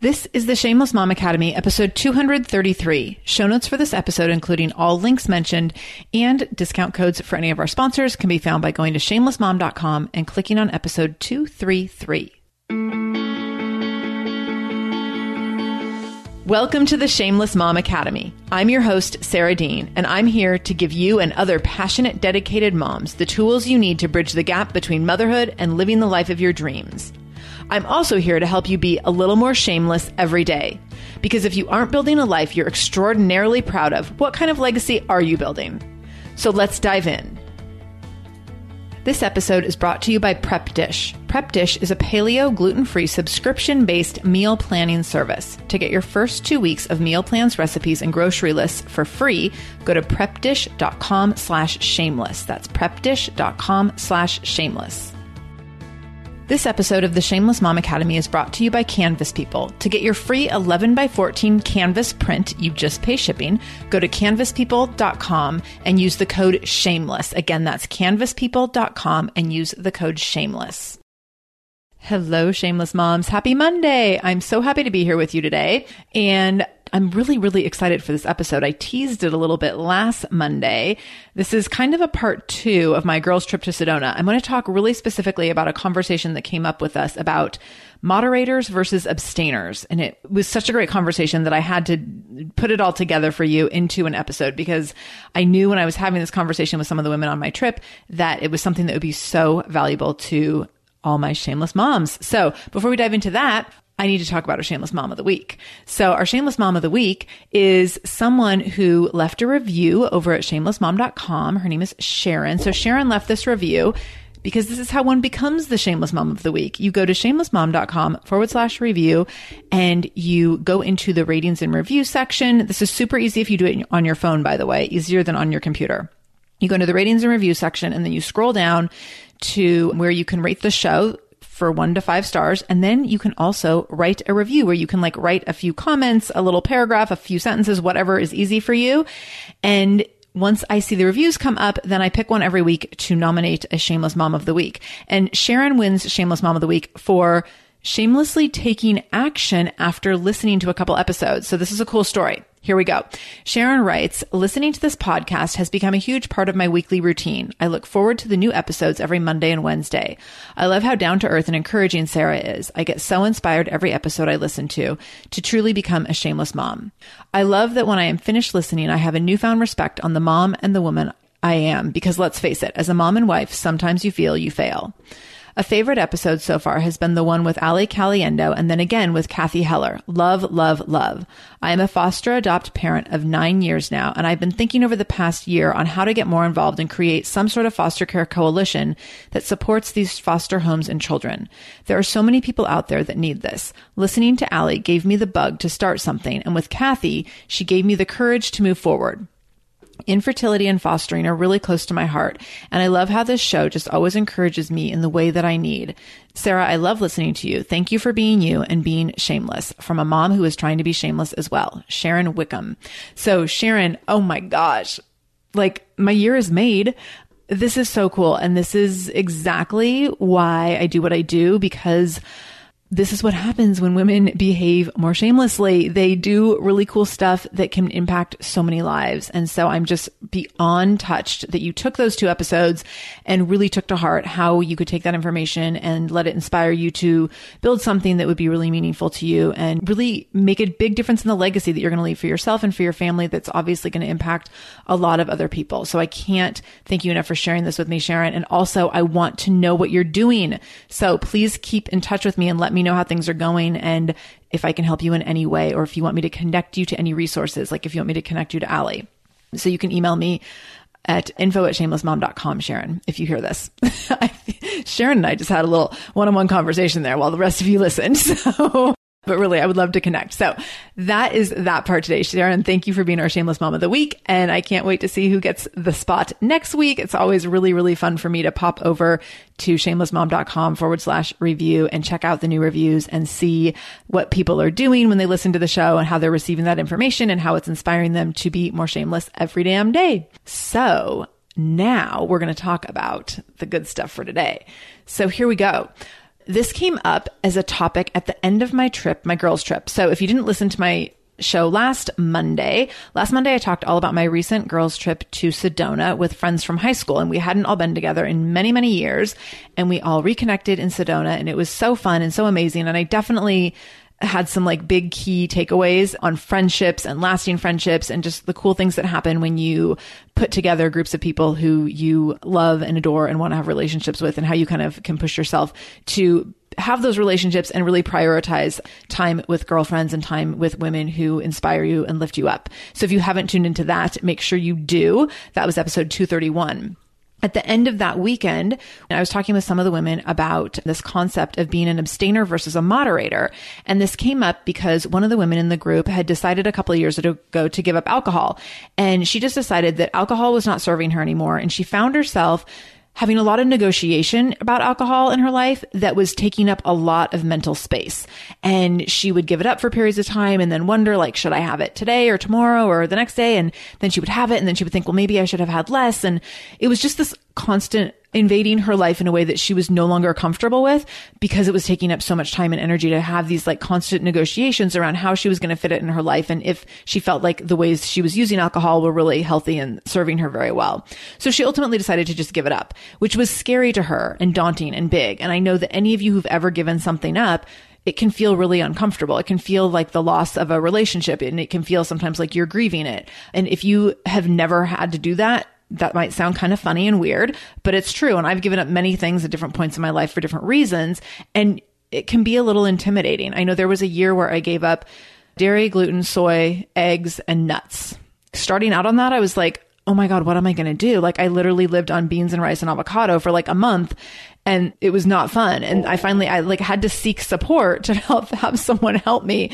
This is the Shameless Mom Academy, episode 233. Show notes for this episode, including all links mentioned and discount codes for any of our sponsors, can be found by going to shamelessmom.com and clicking on episode 233. Welcome to the Shameless Mom Academy. I'm your host, Sarah Dean, and I'm here to give you and other passionate, dedicated moms the tools you need to bridge the gap between motherhood and living the life of your dreams. I'm also here to help you be a little more shameless every day. Because if you aren't building a life you're extraordinarily proud of, what kind of legacy are you building? So let's dive in. This episode is brought to you by Prep Dish. Prep Dish is a paleo gluten free subscription based meal planning service. To get your first two weeks of meal plans, recipes, and grocery lists for free, go to prepdish.com slash shameless. That's prepdish.com slash shameless. This episode of the Shameless Mom Academy is brought to you by Canvas People. To get your free 11 by 14 canvas print, you just pay shipping. Go to canvaspeople.com and use the code shameless. Again, that's canvaspeople.com and use the code shameless. Hello, shameless moms. Happy Monday. I'm so happy to be here with you today. And I'm really, really excited for this episode. I teased it a little bit last Monday. This is kind of a part two of my girls' trip to Sedona. I'm going to talk really specifically about a conversation that came up with us about moderators versus abstainers. And it was such a great conversation that I had to put it all together for you into an episode because I knew when I was having this conversation with some of the women on my trip that it was something that would be so valuable to all my shameless moms. So before we dive into that, I need to talk about our shameless mom of the week. So our shameless mom of the week is someone who left a review over at shamelessmom.com. Her name is Sharon. So Sharon left this review because this is how one becomes the shameless mom of the week. You go to shamelessmom.com forward slash review and you go into the ratings and review section. This is super easy if you do it on your phone, by the way, easier than on your computer. You go into the ratings and review section and then you scroll down to where you can rate the show for one to five stars. And then you can also write a review where you can like write a few comments, a little paragraph, a few sentences, whatever is easy for you. And once I see the reviews come up, then I pick one every week to nominate a shameless mom of the week. And Sharon wins shameless mom of the week for shamelessly taking action after listening to a couple episodes. So this is a cool story. Here we go. Sharon writes, listening to this podcast has become a huge part of my weekly routine. I look forward to the new episodes every Monday and Wednesday. I love how down to earth and encouraging Sarah is. I get so inspired every episode I listen to to truly become a shameless mom. I love that when I am finished listening, I have a newfound respect on the mom and the woman I am because let's face it, as a mom and wife, sometimes you feel you fail. A favorite episode so far has been the one with Ali Caliendo and then again with Cathy Heller. Love, love, love. I am a foster adopt parent of nine years now, and I've been thinking over the past year on how to get more involved and create some sort of foster care coalition that supports these foster homes and children. There are so many people out there that need this. Listening to Ali gave me the bug to start something, and with Cathy, she gave me the courage to move forward. Infertility and fostering are really close to my heart, and I love how this show just always encourages me in the way that I need. Sarah, I love listening to you. Thank you for being you and being shameless from a mom who is trying to be shameless as well. Sharon Wickham. So, Sharon, oh my gosh, like my year is made. This is so cool. And this is exactly why I do what I do because this is what happens when women behave more shamelessly. They do really cool stuff that can impact so many lives. And so I'm just beyond touched that you took those two episodes and really took to heart how you could take that information and let it inspire you to build something that would be really meaningful to you and really make a big difference in the legacy that you're going to leave for yourself and for your family that's obviously going to impact a lot of other people. So I can't thank you enough for sharing this with me, Sharon. And also I want to know what you're doing. So please keep in touch with me and let me know how things are going and if I can help you in any way, or if you want me to connect you to any resources, like if you want me to connect you to Ali. So you can email me at info at shamelessmom.com, Sharon, if you hear this. Sharon and I just had a little one on one conversation there while the rest of you listened. So but really, I would love to connect. So that is that part today, Sharon. Thank you for being our shameless mom of the week. And I can't wait to see who gets the spot next week. It's always really, really fun for me to pop over to shamelessmom.com forward slash review and check out the new reviews and see what people are doing when they listen to the show and how they're receiving that information and how it's inspiring them to be more shameless every damn day. So now we're going to talk about the good stuff for today. So here we go. This came up as a topic at the end of my trip, my girls' trip. So if you didn't listen to my show last Monday. Last Monday, I talked all about my recent girls' trip to Sedona with friends from high school, and we hadn't all been together in many, many years. And we all reconnected in Sedona, and it was so fun and so amazing. And I definitely had some like big key takeaways on friendships and lasting friendships and just the cool things that happen when you put together groups of people who you love and adore and want to have relationships with and how you kind of can push yourself to have those relationships and really prioritize time with girlfriends and time with women who inspire you and lift you up. So if you haven't tuned into that, make sure you do. That was episode 231 at the end of that weekend, I was talking with some of the women about this concept of being an abstainer versus a moderator. And this came up because one of the women in the group had decided a couple of years ago to give up alcohol. And she just decided that alcohol was not serving her anymore. And she found herself having a lot of negotiation about alcohol in her life that was taking up a lot of mental space. And she would give it up for periods of time and then wonder, like, should I have it today or tomorrow or the next day? And then she would have it and then she would think, well, maybe I should have had less. And it was just this constant invading her life in a way that she was no longer comfortable with because it was taking up so much time and energy to have these like constant negotiations around how she was going to fit it in her life and if she felt like the ways she was using alcohol were really healthy and serving her very well. So she ultimately decided to just give it up, which was scary to her and daunting and big. And I know that any of you who've ever given something up, it can feel really uncomfortable. It can feel like the loss of a relationship and it can feel sometimes like you're grieving it. And if you have never had to do that, that might sound kind of funny and weird, but it's true. And I've given up many things at different points in my life for different reasons. And it can be a little intimidating. I know there was a year where I gave up dairy, gluten, soy, eggs, and nuts. Starting out on that, I was like, oh my God, what am I going to do? Like, I literally lived on beans and rice and avocado for like a month and it was not fun. And I finally, I like had to seek support to help have someone help me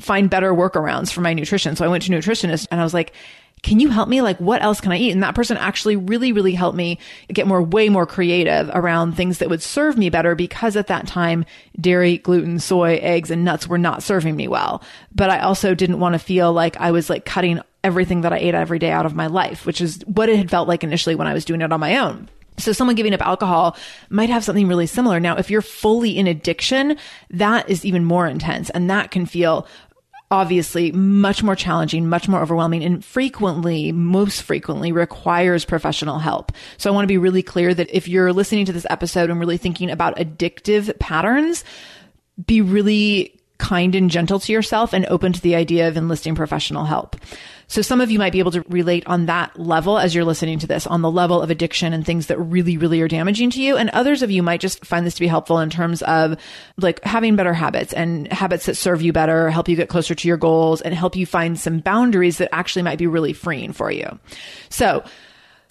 find better workarounds for my nutrition. So I went to nutritionist and I was like, can you help me? Like, what else can I eat? And that person actually really, really helped me get more, way more creative around things that would serve me better because at that time, dairy, gluten, soy, eggs, and nuts were not serving me well. But I also didn't want to feel like I was like cutting everything that I ate every day out of my life, which is what it had felt like initially when I was doing it on my own. So someone giving up alcohol might have something really similar. Now, if you're fully in addiction, that is even more intense and that can feel obviously much more challenging, much more overwhelming, and frequently, most frequently requires professional help. So I want to be really clear that if you're listening to this episode and really thinking about addictive patterns, be really kind and gentle to yourself and open to the idea of enlisting professional help. So some of you might be able to relate on that level as you're listening to this, on the level of addiction and things that really, really are damaging to you. And others of you might just find this to be helpful in terms of like having better habits and habits that serve you better, help you get closer to your goals and help you find some boundaries that actually might be really freeing for you. So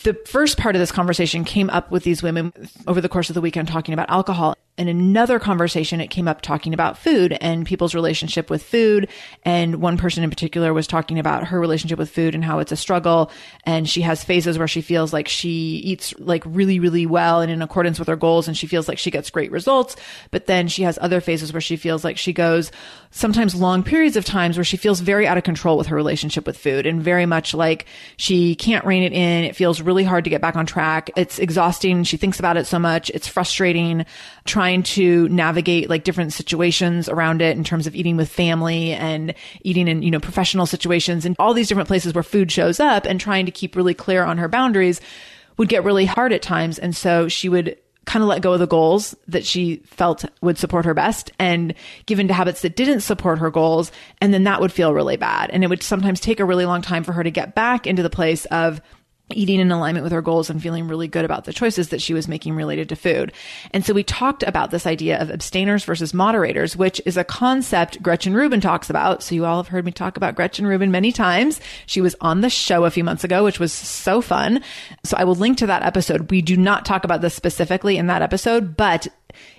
the first part of this conversation came up with these women over the course of the weekend talking about alcohol in another conversation, it came up talking about food and people's relationship with food. And one person in particular was talking about her relationship with food and how it's a struggle. And she has phases where she feels like she eats like really, really well and in accordance with her goals. And she feels like she gets great results. But then she has other phases where she feels like she goes sometimes long periods of times where she feels very out of control with her relationship with food and very much like she can't rein it in. It feels really hard to get back on track. It's exhausting. She thinks about it so much. It's frustrating trying to navigate like different situations around it in terms of eating with family and eating in, you know, professional situations and all these different places where food shows up and trying to keep really clear on her boundaries would get really hard at times. And so she would kind of let go of the goals that she felt would support her best and give into habits that didn't support her goals. And then that would feel really bad. And it would sometimes take a really long time for her to get back into the place of eating in alignment with her goals and feeling really good about the choices that she was making related to food. And so we talked about this idea of abstainers versus moderators, which is a concept Gretchen Rubin talks about. So you all have heard me talk about Gretchen Rubin many times. She was on the show a few months ago, which was so fun. So I will link to that episode. We do not talk about this specifically in that episode, but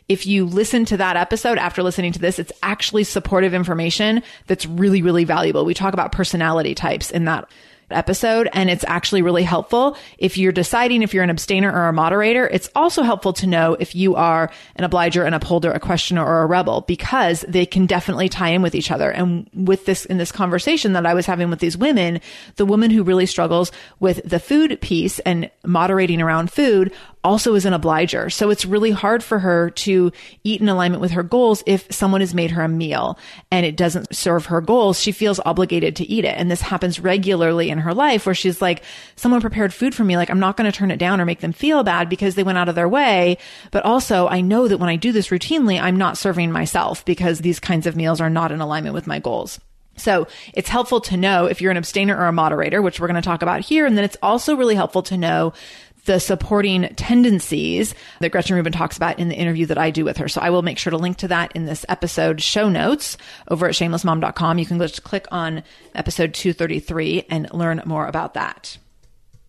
if you listen to that episode after listening to this, it's actually supportive information that's really, really valuable. We talk about personality types in that episode and it's actually really helpful. If you're deciding if you're an abstainer or a moderator, it's also helpful to know if you are an obliger, an upholder, a questioner, or a rebel because they can definitely tie in with each other. And with this, in this conversation that I was having with these women, the woman who really struggles with the food piece and moderating around food also is an obliger. So it's really hard for her to eat in alignment with her goals if someone has made her a meal and it doesn't serve her goals. She feels obligated to eat it. And this happens regularly in her life where she's like, someone prepared food for me. Like, I'm not going to turn it down or make them feel bad because they went out of their way. But also, I know that when I do this routinely, I'm not serving myself because these kinds of meals are not in alignment with my goals. So it's helpful to know if you're an abstainer or a moderator, which we're going to talk about here. And then it's also really helpful to know the supporting tendencies that Gretchen Rubin talks about in the interview that I do with her. So I will make sure to link to that in this episode show notes over at shamelessmom.com. You can just click on episode 233 and learn more about that.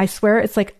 I swear it's like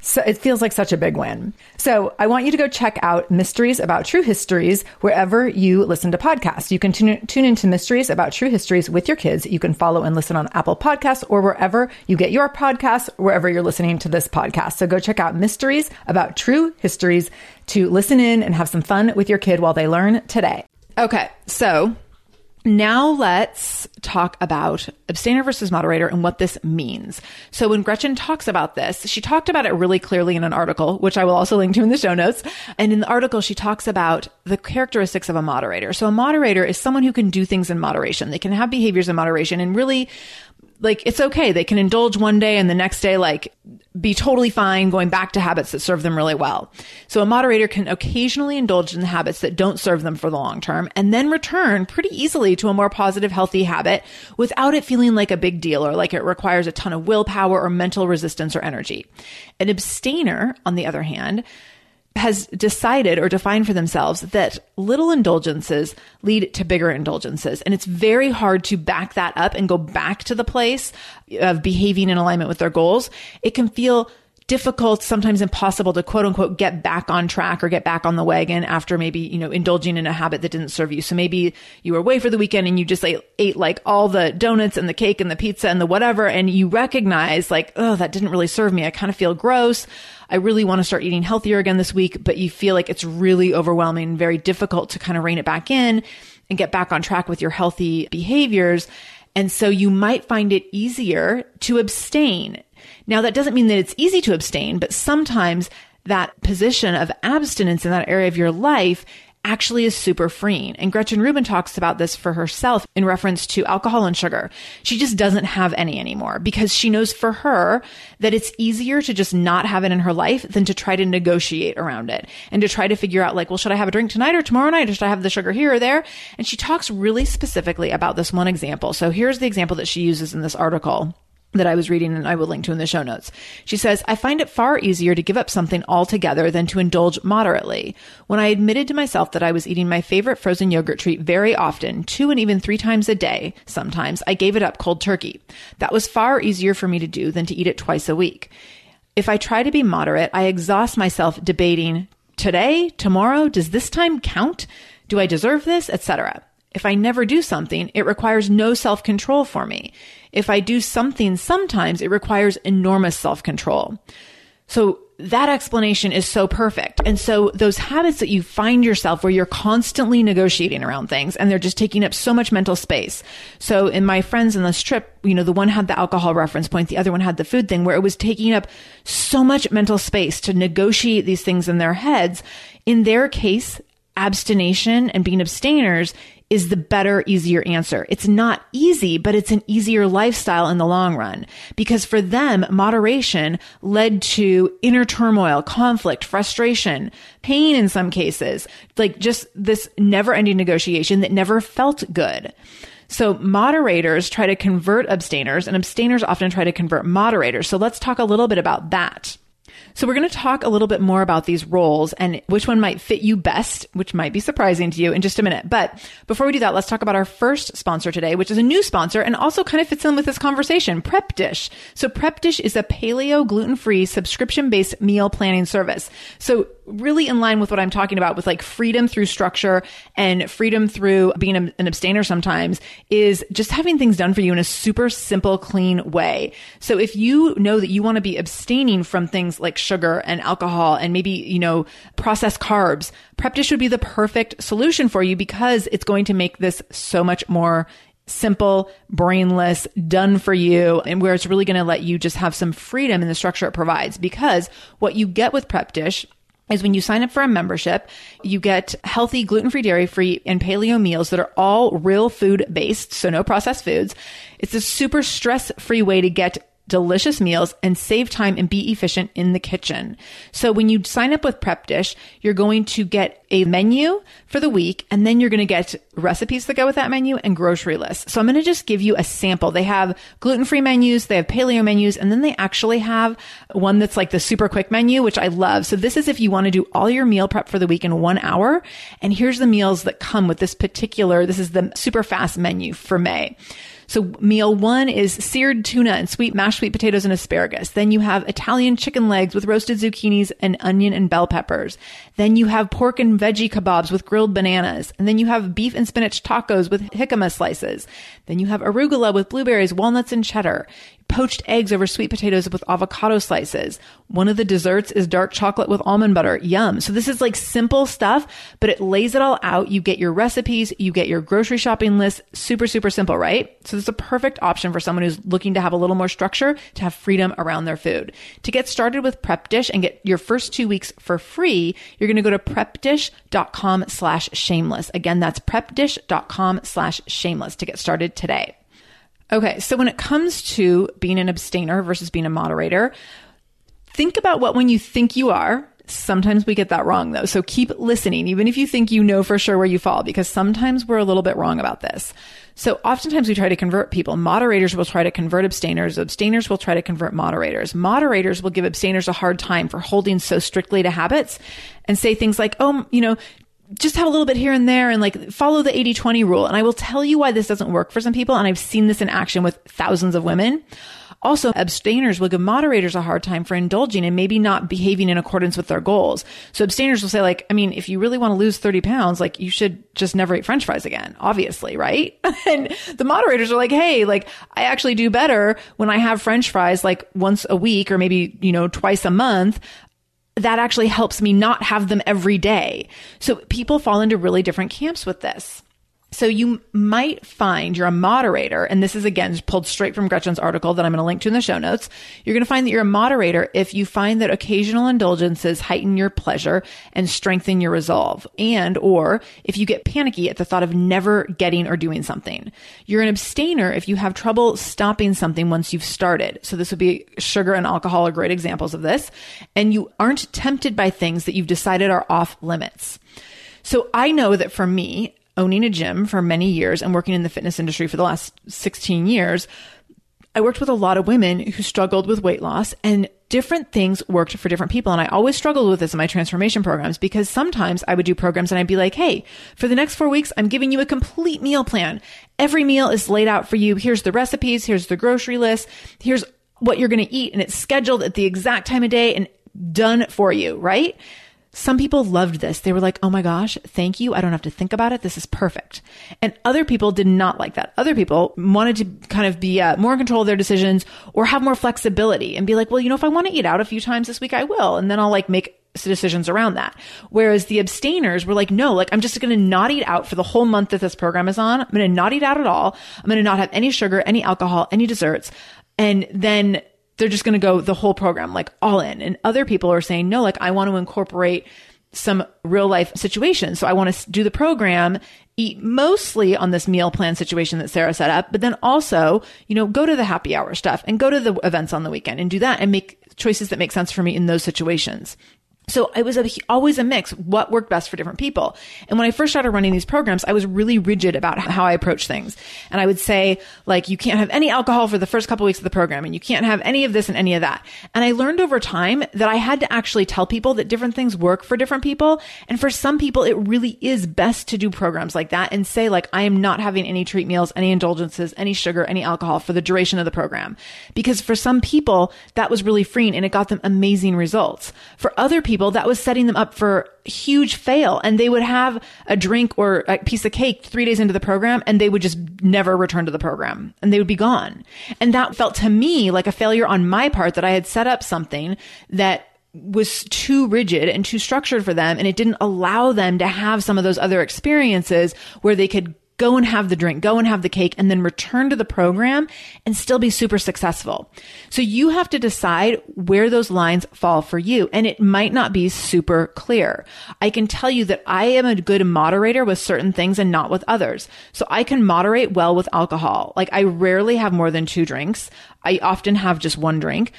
So it feels like such a big win. So I want you to go check out Mysteries About True Histories wherever you listen to podcasts. You can tune, tune into Mysteries About True Histories with your kids. You can follow and listen on Apple Podcasts or wherever you get your podcasts, wherever you're listening to this podcast. So go check out Mysteries About True Histories to listen in and have some fun with your kid while they learn today. Okay, so now let's talk about abstainer versus moderator and what this means. So when Gretchen talks about this, she talked about it really clearly in an article, which I will also link to in the show notes. And in the article, she talks about the characteristics of a moderator. So a moderator is someone who can do things in moderation. They can have behaviors in moderation and really like it's okay. They can indulge one day and the next day, like be totally fine going back to habits that serve them really well. So a moderator can occasionally indulge in the habits that don't serve them for the long term and then return pretty easily to a more positive, healthy habit without it feeling like a big deal or like it requires a ton of willpower or mental resistance or energy. An abstainer, on the other hand, has decided or defined for themselves that little indulgences lead to bigger indulgences. And it's very hard to back that up and go back to the place of behaving in alignment with their goals. It can feel difficult, sometimes impossible to quote unquote get back on track or get back on the wagon after maybe, you know, indulging in a habit that didn't serve you. So maybe you were away for the weekend and you just ate, ate like all the donuts and the cake and the pizza and the whatever. And you recognize like, oh, that didn't really serve me. I kind of feel gross. I really want to start eating healthier again this week, but you feel like it's really overwhelming very difficult to kind of rein it back in and get back on track with your healthy behaviors. And so you might find it easier to abstain now, that doesn't mean that it's easy to abstain, but sometimes that position of abstinence in that area of your life actually is super freeing. And Gretchen Rubin talks about this for herself in reference to alcohol and sugar. She just doesn't have any anymore because she knows for her that it's easier to just not have it in her life than to try to negotiate around it and to try to figure out like, well, should I have a drink tonight or tomorrow night or should I have the sugar here or there? And she talks really specifically about this one example. So here's the example that she uses in this article that I was reading and I will link to in the show notes. She says, I find it far easier to give up something altogether than to indulge moderately. When I admitted to myself that I was eating my favorite frozen yogurt treat very often, two and even three times a day, sometimes I gave it up cold turkey. That was far easier for me to do than to eat it twice a week. If I try to be moderate, I exhaust myself debating today, tomorrow, does this time count? Do I deserve this, etc. If I never do something, it requires no self control for me. If I do something sometimes, it requires enormous self control. So that explanation is so perfect. And so those habits that you find yourself where you're constantly negotiating around things and they're just taking up so much mental space. So in my friends in this trip, you know, the one had the alcohol reference point, the other one had the food thing where it was taking up so much mental space to negotiate these things in their heads. In their case, abstination and being abstainers is the better, easier answer. It's not easy, but it's an easier lifestyle in the long run because for them, moderation led to inner turmoil, conflict, frustration, pain in some cases, like just this never ending negotiation that never felt good. So moderators try to convert abstainers and abstainers often try to convert moderators. So let's talk a little bit about that. So we're going to talk a little bit more about these roles and which one might fit you best, which might be surprising to you in just a minute. But before we do that, let's talk about our first sponsor today, which is a new sponsor and also kind of fits in with this conversation, Prep Dish. So Prep Dish is a paleo gluten-free subscription-based meal planning service. So really in line with what I'm talking about with like freedom through structure and freedom through being an abstainer sometimes is just having things done for you in a super simple, clean way. So if you know that you want to be abstaining from things like sugar and alcohol and maybe, you know, processed carbs, Prep Dish would be the perfect solution for you because it's going to make this so much more simple, brainless, done for you, and where it's really going to let you just have some freedom in the structure it provides. Because what you get with Prep Dish is when you sign up for a membership, you get healthy, gluten-free, dairy-free, and paleo meals that are all real food based, so no processed foods. It's a super stress-free way to get delicious meals and save time and be efficient in the kitchen. So when you sign up with Prep Dish, you're going to get a menu for the week and then you're going to get recipes that go with that menu and grocery lists. So I'm going to just give you a sample. They have gluten-free menus, they have paleo menus, and then they actually have one that's like the super quick menu, which I love. So this is if you want to do all your meal prep for the week in one hour. And here's the meals that come with this particular, this is the super fast menu for May. So meal one is seared tuna and sweet mashed sweet potatoes and asparagus. Then you have Italian chicken legs with roasted zucchinis and onion and bell peppers. Then you have pork and veggie kebabs with grilled bananas. And then you have beef and spinach tacos with jicama slices. Then you have arugula with blueberries, walnuts, and cheddar poached eggs over sweet potatoes with avocado slices. One of the desserts is dark chocolate with almond butter. Yum. So this is like simple stuff, but it lays it all out. You get your recipes, you get your grocery shopping list. Super, super simple, right? So this is a perfect option for someone who's looking to have a little more structure to have freedom around their food. To get started with Prep Dish and get your first two weeks for free, you're going to go to prepdish.com slash shameless. Again, that's prepdish.com slash shameless to get started today. Okay, so when it comes to being an abstainer versus being a moderator, think about what when you think you are. Sometimes we get that wrong though. So keep listening, even if you think you know for sure where you fall, because sometimes we're a little bit wrong about this. So oftentimes we try to convert people. Moderators will try to convert abstainers. Abstainers will try to convert moderators. Moderators will give abstainers a hard time for holding so strictly to habits and say things like, oh, you know, just have a little bit here and there and like follow the 80 20 rule. And I will tell you why this doesn't work for some people. And I've seen this in action with thousands of women. Also, abstainers will give moderators a hard time for indulging and maybe not behaving in accordance with their goals. So abstainers will say like, I mean, if you really want to lose 30 pounds, like you should just never eat french fries again, obviously, right? and the moderators are like, Hey, like I actually do better when I have french fries like once a week or maybe, you know, twice a month that actually helps me not have them every day. So people fall into really different camps with this. So you might find you're a moderator, and this is again pulled straight from Gretchen's article that I'm going to link to in the show notes. You're going to find that you're a moderator if you find that occasional indulgences heighten your pleasure and strengthen your resolve, and or if you get panicky at the thought of never getting or doing something. You're an abstainer if you have trouble stopping something once you've started. So this would be sugar and alcohol are great examples of this, and you aren't tempted by things that you've decided are off limits. So I know that for me, owning a gym for many years and working in the fitness industry for the last 16 years, I worked with a lot of women who struggled with weight loss and different things worked for different people. And I always struggled with this in my transformation programs because sometimes I would do programs and I'd be like, Hey, for the next four weeks, I'm giving you a complete meal plan. Every meal is laid out for you. Here's the recipes. Here's the grocery list. Here's what you're going to eat. And it's scheduled at the exact time of day and done for you, right? Some people loved this. They were like, Oh my gosh, thank you. I don't have to think about it. This is perfect. And other people did not like that. Other people wanted to kind of be uh, more in control of their decisions or have more flexibility and be like, well, you know, if I want to eat out a few times this week, I will. And then I'll like make decisions around that. Whereas the abstainers were like, no, like I'm just going to not eat out for the whole month that this program is on. I'm going to not eat out at all. I'm going to not have any sugar, any alcohol, any desserts. And then they're just going to go the whole program, like all in. And other people are saying, no, like I want to incorporate some real life situations. So I want to do the program, eat mostly on this meal plan situation that Sarah set up, but then also, you know, go to the happy hour stuff and go to the events on the weekend and do that and make choices that make sense for me in those situations. So it was a, always a mix, what worked best for different people. And when I first started running these programs, I was really rigid about how I approach things. And I would say, like, you can't have any alcohol for the first couple weeks of the program and you can't have any of this and any of that. And I learned over time that I had to actually tell people that different things work for different people. And for some people, it really is best to do programs like that and say, like, I am not having any treat meals, any indulgences, any sugar, any alcohol for the duration of the program. Because for some people, that was really freeing and it got them amazing results. For other people, people, that was setting them up for huge fail. And they would have a drink or a piece of cake three days into the program and they would just never return to the program and they would be gone. And that felt to me like a failure on my part that I had set up something that was too rigid and too structured for them. And it didn't allow them to have some of those other experiences where they could go and have the drink, go and have the cake, and then return to the program and still be super successful. So you have to decide where those lines fall for you. And it might not be super clear. I can tell you that I am a good moderator with certain things and not with others. So I can moderate well with alcohol. Like I rarely have more than two drinks. I often have just one drink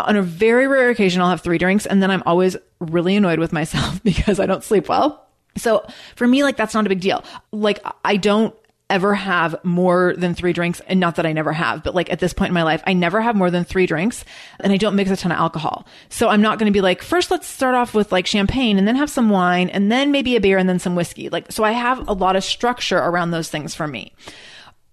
on a very rare occasion, I'll have three drinks and then I'm always really annoyed with myself because I don't sleep well. So for me, like that's not a big deal. Like I don't ever have more than three drinks and not that I never have, but like at this point in my life, I never have more than three drinks and I don't mix a ton of alcohol. So I'm not going to be like, first let's start off with like champagne and then have some wine and then maybe a beer and then some whiskey. Like, so I have a lot of structure around those things for me.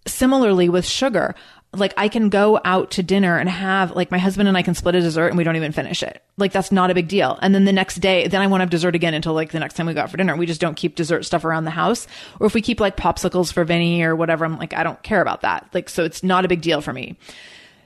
Similarly with sugar, like I can go out to dinner and have like my husband and I can split a dessert and we don't even finish it. Like that's not a big deal. And then the next day, then I won't have dessert again until like the next time we go out for dinner. We just don't keep dessert stuff around the house. Or if we keep like popsicles for Vinny or whatever, I'm like, I don't care about that. Like, so it's not a big deal for me.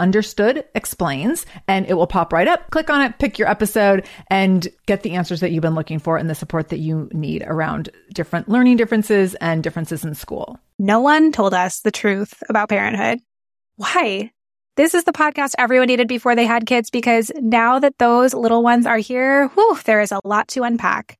Understood Explains, and it will pop right up. Click on it, pick your episode, and get the answers that you've been looking for and the support that you need around different learning differences and differences in school. No one told us the truth about parenthood. Why? This is the podcast everyone needed before they had kids because now that those little ones are here, whew, there is a lot to unpack.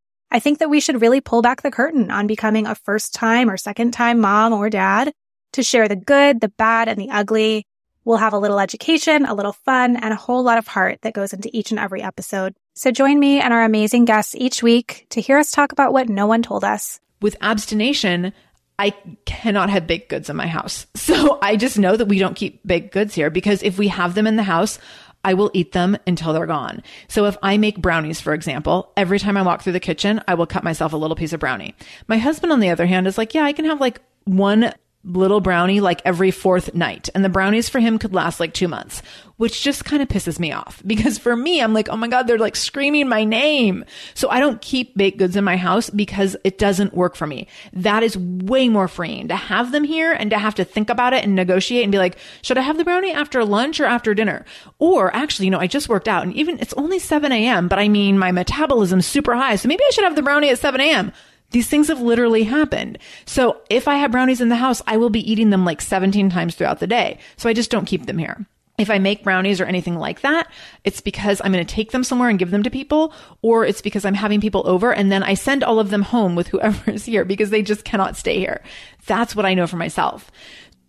I think that we should really pull back the curtain on becoming a first time or second time mom or dad to share the good, the bad, and the ugly. We'll have a little education, a little fun, and a whole lot of heart that goes into each and every episode. So join me and our amazing guests each week to hear us talk about what no one told us. With abstination, I cannot have baked goods in my house. So I just know that we don't keep baked goods here because if we have them in the house, I will eat them until they're gone. So if I make brownies, for example, every time I walk through the kitchen, I will cut myself a little piece of brownie. My husband, on the other hand, is like, yeah, I can have like one little brownie like every fourth night. And the brownies for him could last like two months, which just kind of pisses me off because for me, I'm like, oh my God, they're like screaming my name. So I don't keep baked goods in my house because it doesn't work for me. That is way more freeing to have them here and to have to think about it and negotiate and be like, should I have the brownie after lunch or after dinner? Or actually, you know, I just worked out and even it's only 7 a.m., but I mean, my metabolism's super high. So maybe I should have the brownie at 7 a.m. These things have literally happened. So if I have brownies in the house, I will be eating them like 17 times throughout the day. So I just don't keep them here. If I make brownies or anything like that, it's because I'm going to take them somewhere and give them to people, or it's because I'm having people over and then I send all of them home with whoever is here because they just cannot stay here. That's what I know for myself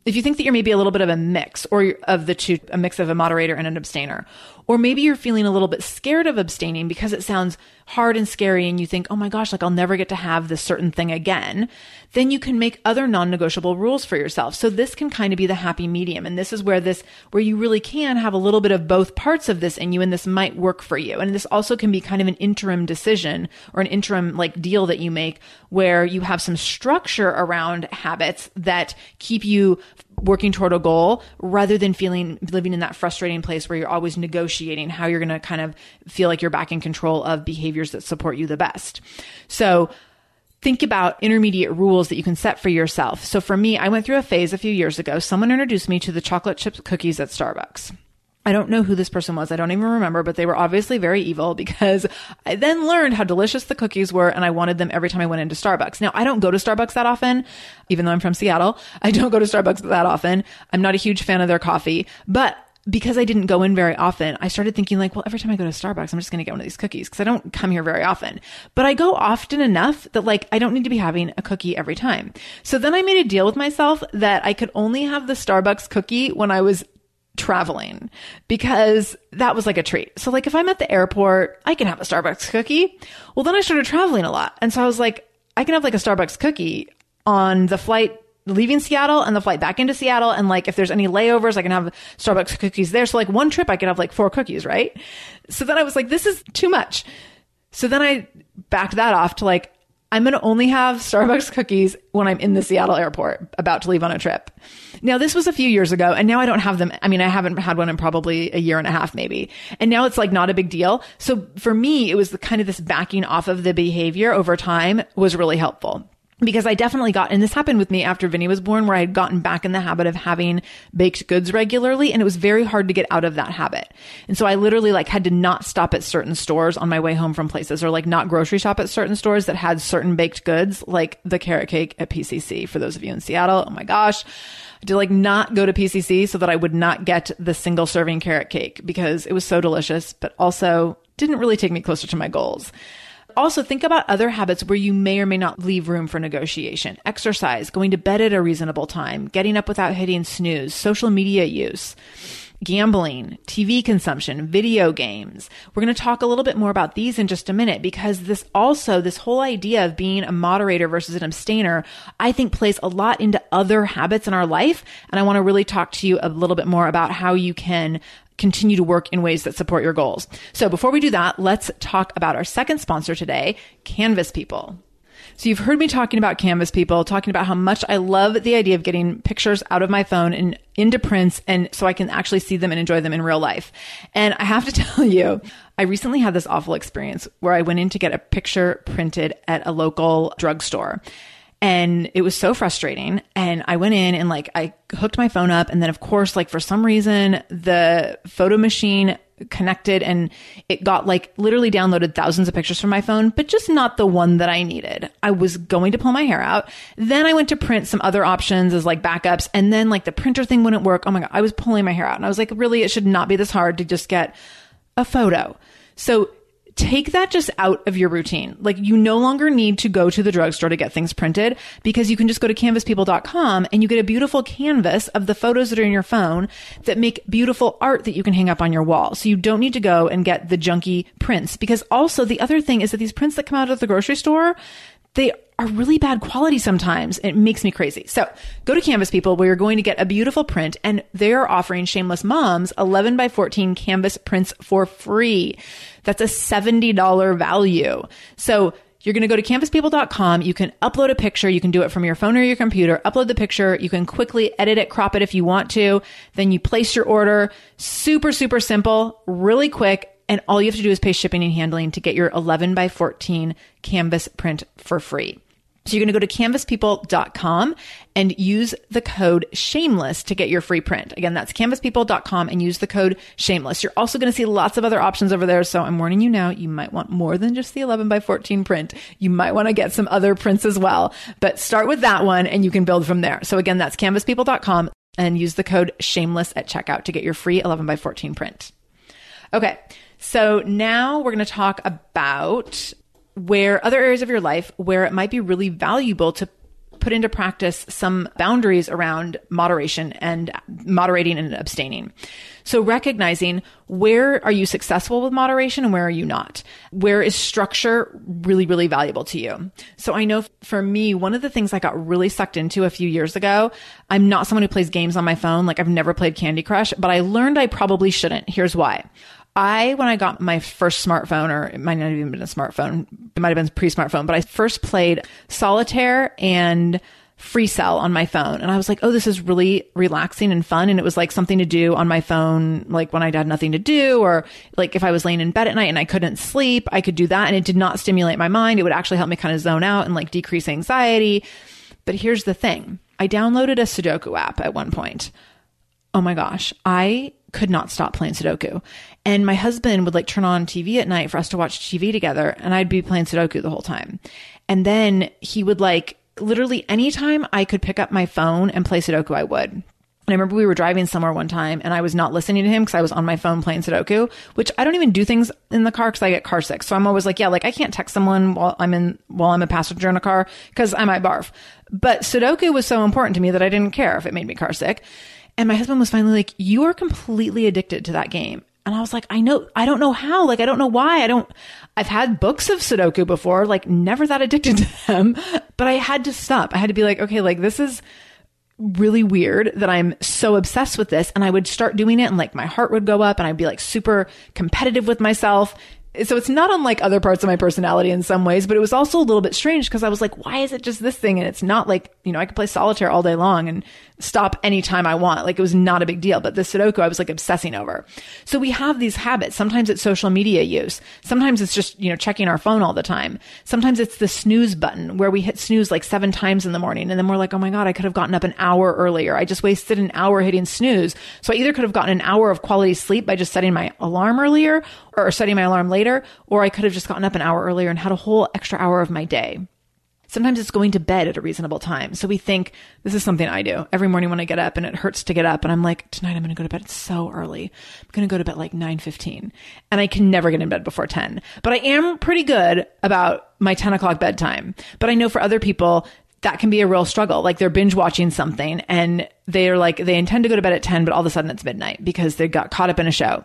if you think that you're maybe a little bit of a mix or of the two, a mix of a moderator and an abstainer, or maybe you're feeling a little bit scared of abstaining because it sounds hard and scary and you think, oh my gosh, like I'll never get to have this certain thing again, then you can make other non-negotiable rules for yourself. So this can kind of be the happy medium. And this is where this, where you really can have a little bit of both parts of this in you and this might work for you. And this also can be kind of an interim decision or an interim like deal that you make where you have some structure around habits that keep you working toward a goal rather than feeling living in that frustrating place where you're always negotiating how you're going to kind of feel like you're back in control of behaviors that support you the best. So think about intermediate rules that you can set for yourself. So for me, I went through a phase a few years ago. Someone introduced me to the chocolate chip cookies at Starbucks. I don't know who this person was. I don't even remember, but they were obviously very evil because I then learned how delicious the cookies were and I wanted them every time I went into Starbucks. Now, I don't go to Starbucks that often, even though I'm from Seattle. I don't go to Starbucks that often. I'm not a huge fan of their coffee, but because I didn't go in very often, I started thinking like, well, every time I go to Starbucks, I'm just going to get one of these cookies because I don't come here very often. But I go often enough that like I don't need to be having a cookie every time. So then I made a deal with myself that I could only have the Starbucks cookie when I was traveling because that was like a treat. So like if I'm at the airport, I can have a Starbucks cookie. Well, then I started traveling a lot. And so I was like, I can have like a Starbucks cookie on the flight leaving Seattle and the flight back into Seattle. And like, if there's any layovers, I can have Starbucks cookies there. So like one trip, I could have like four cookies, right? So then I was like, this is too much. So then I backed that off to like, I'm going to only have Starbucks cookies when I'm in the Seattle airport about to leave on a trip. Now, this was a few years ago and now I don't have them. I mean, I haven't had one in probably a year and a half, maybe. And now it's like not a big deal. So for me, it was the kind of this backing off of the behavior over time was really helpful because I definitely got, and this happened with me after Vinny was born, where I had gotten back in the habit of having baked goods regularly, and it was very hard to get out of that habit. And so I literally like had to not stop at certain stores on my way home from places, or like not grocery shop at certain stores that had certain baked goods, like the carrot cake at PCC. For those of you in Seattle, oh my gosh. To like not go to PCC so that I would not get the single serving carrot cake because it was so delicious, but also didn't really take me closer to my goals. Also, think about other habits where you may or may not leave room for negotiation. Exercise, going to bed at a reasonable time, getting up without hitting snooze, social media use, gambling, TV consumption, video games. We're going to talk a little bit more about these in just a minute because this also, this whole idea of being a moderator versus an abstainer, I think plays a lot into other habits in our life. And I want to really talk to you a little bit more about how you can continue to work in ways that support your goals. So before we do that, let's talk about our second sponsor today, Canvas People. So you've heard me talking about Canvas people, talking about how much I love the idea of getting pictures out of my phone and into prints and so I can actually see them and enjoy them in real life. And I have to tell you, I recently had this awful experience where I went in to get a picture printed at a local drugstore and it was so frustrating. And I went in and like I hooked my phone up. And then, of course, like for some reason, the photo machine connected and it got like literally downloaded thousands of pictures from my phone, but just not the one that I needed. I was going to pull my hair out. Then I went to print some other options as like backups. And then like the printer thing wouldn't work. Oh my God. I was pulling my hair out and I was like, really, it should not be this hard to just get a photo. So take that just out of your routine. Like you no longer need to go to the drugstore to get things printed because you can just go to canvaspeople.com and you get a beautiful canvas of the photos that are in your phone that make beautiful art that you can hang up on your wall. So you don't need to go and get the junky prints because also the other thing is that these prints that come out of the grocery store, they are really bad quality sometimes. It makes me crazy. So go to Canvas People where you're going to get a beautiful print and they are offering Shameless Moms 11 by 14 canvas prints for free. That's a $70 value. So you're going to go to canvaspeople.com. You can upload a picture. You can do it from your phone or your computer. Upload the picture. You can quickly edit it, crop it if you want to. Then you place your order. Super, super simple, really quick. And all you have to do is pay shipping and handling to get your 11 by 14 canvas print for free. So you're going to go to canvaspeople.com and use the code shameless to get your free print. Again, that's canvaspeople.com and use the code shameless. You're also going to see lots of other options over there. So I'm warning you now, you might want more than just the 11 by 14 print. You might want to get some other prints as well, but start with that one and you can build from there. So again, that's canvaspeople.com and use the code shameless at checkout to get your free 11 by 14 print. Okay. So now we're going to talk about where other areas of your life where it might be really valuable to put into practice some boundaries around moderation and moderating and abstaining. So recognizing where are you successful with moderation and where are you not? Where is structure really, really valuable to you? So I know for me, one of the things I got really sucked into a few years ago, I'm not someone who plays games on my phone. Like I've never played Candy Crush, but I learned I probably shouldn't. Here's why. I, when I got my first smartphone, or it might not have even been a smartphone, it might have been a pre smartphone, but I first played solitaire and free cell on my phone. And I was like, oh, this is really relaxing and fun. And it was like something to do on my phone, like when I had nothing to do, or like if I was laying in bed at night and I couldn't sleep, I could do that. And it did not stimulate my mind. It would actually help me kind of zone out and like decrease anxiety. But here's the thing I downloaded a Sudoku app at one point. Oh my gosh, I could not stop playing Sudoku. And my husband would like turn on TV at night for us to watch TV together, and I'd be playing Sudoku the whole time. And then he would like literally anytime I could pick up my phone and play Sudoku, I would. And I remember we were driving somewhere one time and I was not listening to him because I was on my phone playing Sudoku, which I don't even do things in the car because I get car sick. So I'm always like, yeah, like I can't text someone while I'm in, while I'm a passenger in a car because I might barf. But Sudoku was so important to me that I didn't care if it made me car sick. And my husband was finally like, you are completely addicted to that game. And I was like, I know, I don't know how. Like, I don't know why. I don't, I've had books of Sudoku before, like, never that addicted to them, but I had to stop. I had to be like, okay, like, this is really weird that I'm so obsessed with this. And I would start doing it and like my heart would go up and I'd be like super competitive with myself so it's not unlike other parts of my personality in some ways, but it was also a little bit strange because I was like, why is it just this thing? And it's not like, you know, I could play solitaire all day long and stop anytime I want. Like it was not a big deal. But the Sudoku, I was like obsessing over. So we have these habits. Sometimes it's social media use. Sometimes it's just, you know, checking our phone all the time. Sometimes it's the snooze button where we hit snooze like seven times in the morning. And then we're like, oh my God, I could have gotten up an hour earlier. I just wasted an hour hitting snooze. So I either could have gotten an hour of quality sleep by just setting my alarm earlier or setting my alarm later, or I could have just gotten up an hour earlier and had a whole extra hour of my day. Sometimes it's going to bed at a reasonable time. So we think this is something I do every morning when I get up and it hurts to get up. And I'm like, tonight I'm going to go to bed so early. I'm going to go to bed like 9.15 and I can never get in bed before 10, but I am pretty good about my 10 o'clock bedtime. But I know for other people, that can be a real struggle. Like they're binge watching something and they're like, they intend to go to bed at 10, but all of a sudden it's midnight because they got caught up in a show.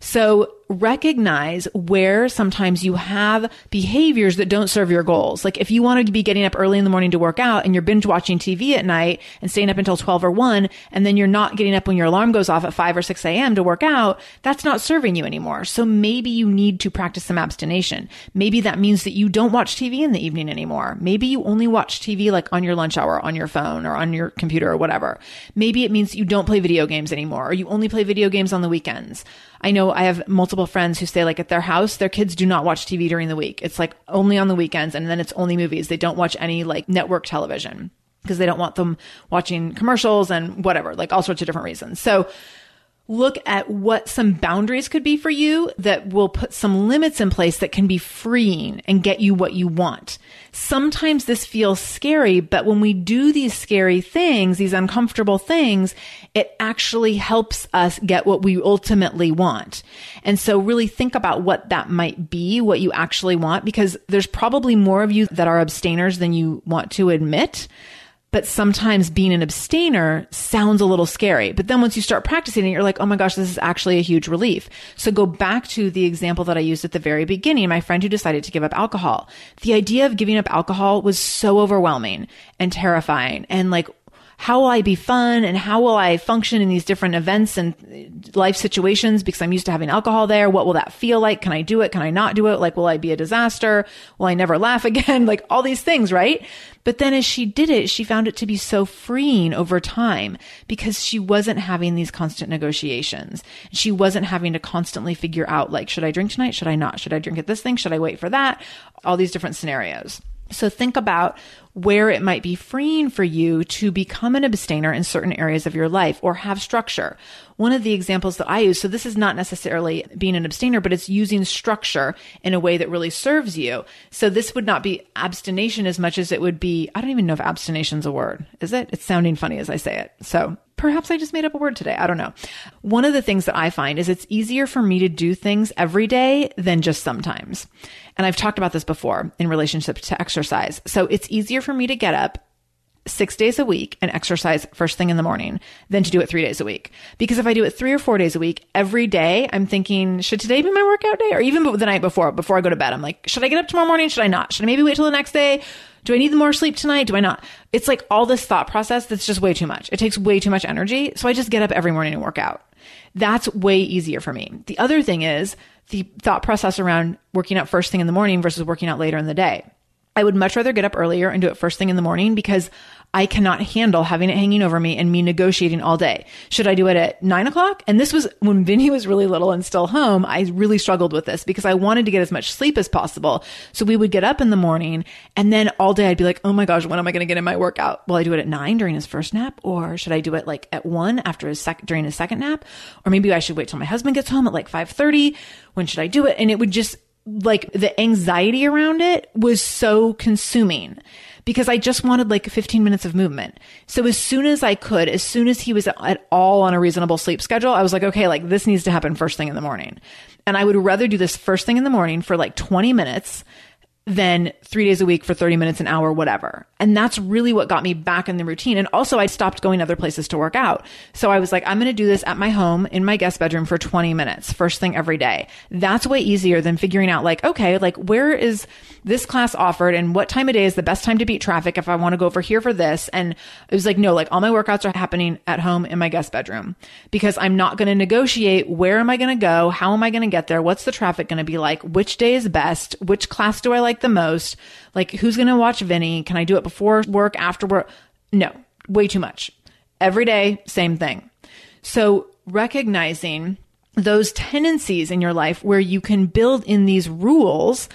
So recognize where sometimes you have behaviors that don't serve your goals. Like if you want to be getting up early in the morning to work out and you're binge watching TV at night and staying up until 12 or 1, and then you're not getting up when your alarm goes off at 5 or 6 a.m. to work out, that's not serving you anymore. So maybe you need to practice some abstination. Maybe that means that you don't watch TV in the evening anymore. Maybe you only watch TV like on your lunch hour, on your phone or on your computer or whatever. Maybe it means you don't play video games anymore or you only play video games on the weekends. I know I have multiple friends who say like at their house, their kids do not watch TV during the week. It's like only on the weekends and then it's only movies. They don't watch any like network television because they don't want them watching commercials and whatever, like all sorts of different reasons. So look at what some boundaries could be for you that will put some limits in place that can be freeing and get you what you want. Sometimes this feels scary, but when we do these scary things, these uncomfortable things, it actually helps us get what we ultimately want. And so really think about what that might be, what you actually want, because there's probably more of you that are abstainers than you want to admit but sometimes being an abstainer sounds a little scary. But then once you start practicing it, you're like, oh my gosh, this is actually a huge relief. So go back to the example that I used at the very beginning, my friend who decided to give up alcohol. The idea of giving up alcohol was so overwhelming and terrifying. And like, how will I be fun and how will I function in these different events and life situations because I'm used to having alcohol there? What will that feel like? Can I do it? Can I not do it? Like, will I be a disaster? Will I never laugh again? like all these things, right? But then as she did it, she found it to be so freeing over time because she wasn't having these constant negotiations. She wasn't having to constantly figure out, like, should I drink tonight? Should I not? Should I drink at this thing? Should I wait for that? All these different scenarios. So think about where it might be freeing for you to become an abstainer in certain areas of your life or have structure. One of the examples that I use, so this is not necessarily being an abstainer, but it's using structure in a way that really serves you. So this would not be abstination as much as it would be, I don't even know if abstination is a word. Is it? It's sounding funny as I say it. So perhaps I just made up a word today. I don't know. One of the things that I find is it's easier for me to do things every day than just sometimes. And I've talked about this before in relationship to exercise. So it's easier for me to get up six days a week and exercise first thing in the morning than to do it three days a week. Because if I do it three or four days a week, every day I'm thinking, should today be my workout day? Or even the night before, before I go to bed, I'm like, should I get up tomorrow morning? Should I not? Should I maybe wait till the next day? Do I need more sleep tonight? Do I not? It's like all this thought process that's just way too much. It takes way too much energy. So I just get up every morning and work out. That's way easier for me. The other thing is the thought process around working out first thing in the morning versus working out later in the day. I would much rather get up earlier and do it first thing in the morning because I cannot handle having it hanging over me and me negotiating all day. Should I do it at nine o'clock? And this was when Vinny was really little and still home. I really struggled with this because I wanted to get as much sleep as possible. So we would get up in the morning and then all day I'd be like, Oh my gosh, when am I going to get in my workout? Will I do it at nine during his first nap or should I do it like at one after his second, during his second nap? Or maybe I should wait till my husband gets home at like 530. When should I do it? And it would just, like the anxiety around it was so consuming because I just wanted like 15 minutes of movement. So as soon as I could, as soon as he was at all on a reasonable sleep schedule, I was like, okay, like this needs to happen first thing in the morning. And I would rather do this first thing in the morning for like 20 minutes than three days a week for 30 minutes an hour, whatever. And that's really what got me back in the routine. And also I stopped going other places to work out. So I was like, I'm going to do this at my home in my guest bedroom for 20 minutes, first thing every day. That's way easier than figuring out like, okay, like where is this class offered and what time of day is the best time to beat traffic if I want to go over here for this. And it was like, no, like all my workouts are happening at home in my guest bedroom because I'm not going to negotiate where am I going to go? How am I going to get there? What's the traffic going to be like? Which day is best? Which class do I like the most? Like who's going to watch Vinny? Can I do it before work, after work? No, way too much. Every day, same thing. So recognizing those tendencies in your life where you can build in these rules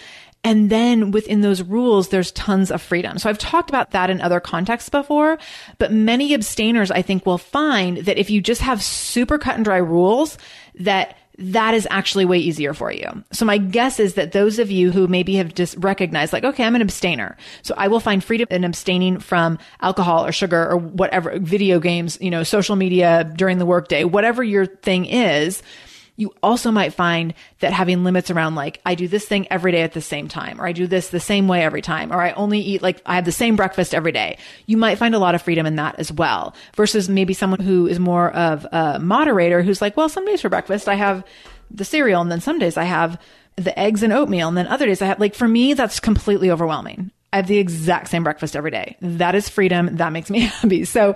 and then within those rules, there's tons of freedom. So I've talked about that in other contexts before, but many abstainers, I think, will find that if you just have super cut and dry rules, that that is actually way easier for you. So my guess is that those of you who maybe have just recognized like, okay, I'm an abstainer. So I will find freedom in abstaining from alcohol or sugar or whatever, video games, you know, social media during the workday, whatever your thing is you also might find that having limits around like, I do this thing every day at the same time, or I do this the same way every time, or I only eat like, I have the same breakfast every day. You might find a lot of freedom in that as well versus maybe someone who is more of a moderator who's like, well, some days for breakfast, I have the cereal and then some days I have the eggs and oatmeal. And then other days I have like, for me, that's completely overwhelming. I have the exact same breakfast every day. That is freedom. That makes me happy. So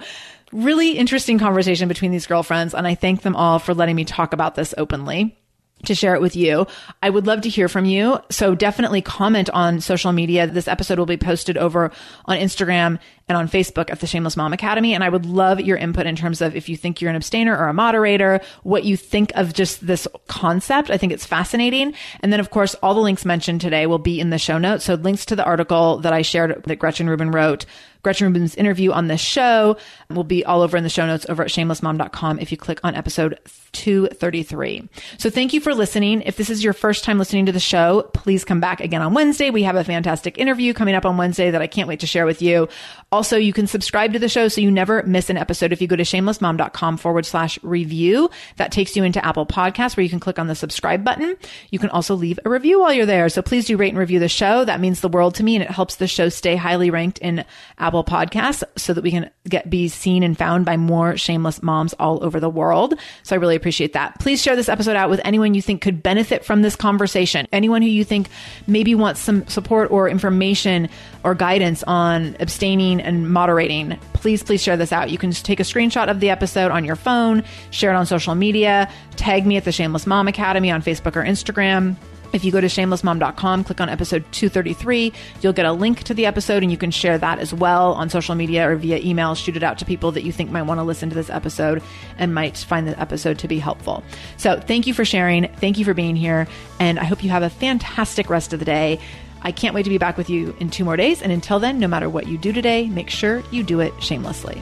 really interesting conversation between these girlfriends. And I thank them all for letting me talk about this openly to share it with you. I would love to hear from you. So definitely comment on social media. This episode will be posted over on Instagram and on Facebook at the Shameless Mom Academy. And I would love your input in terms of if you think you're an abstainer or a moderator, what you think of just this concept. I think it's fascinating. And then, of course, all the links mentioned today will be in the show notes. So links to the article that I shared that Gretchen Rubin wrote Gretchen Rubin's interview on this show will be all over in the show notes over at shamelessmom.com if you click on episode 233. So thank you for listening. If this is your first time listening to the show, please come back again on Wednesday. We have a fantastic interview coming up on Wednesday that I can't wait to share with you. Also, you can subscribe to the show so you never miss an episode. If you go to shamelessmom.com forward slash review, that takes you into Apple Podcasts where you can click on the subscribe button. You can also leave a review while you're there. So please do rate and review the show. That means the world to me and it helps the show stay highly ranked in Apple Apple Podcasts so that we can get be seen and found by more shameless moms all over the world. So I really appreciate that. Please share this episode out with anyone you think could benefit from this conversation. Anyone who you think maybe wants some support or information or guidance on abstaining and moderating. Please, please share this out. You can take a screenshot of the episode on your phone, share it on social media, tag me at the Shameless Mom Academy on Facebook or Instagram. If you go to shamelessmom.com, click on episode 233, you'll get a link to the episode and you can share that as well on social media or via email. Shoot it out to people that you think might want to listen to this episode and might find the episode to be helpful. So thank you for sharing. Thank you for being here. And I hope you have a fantastic rest of the day. I can't wait to be back with you in two more days. And until then, no matter what you do today, make sure you do it shamelessly.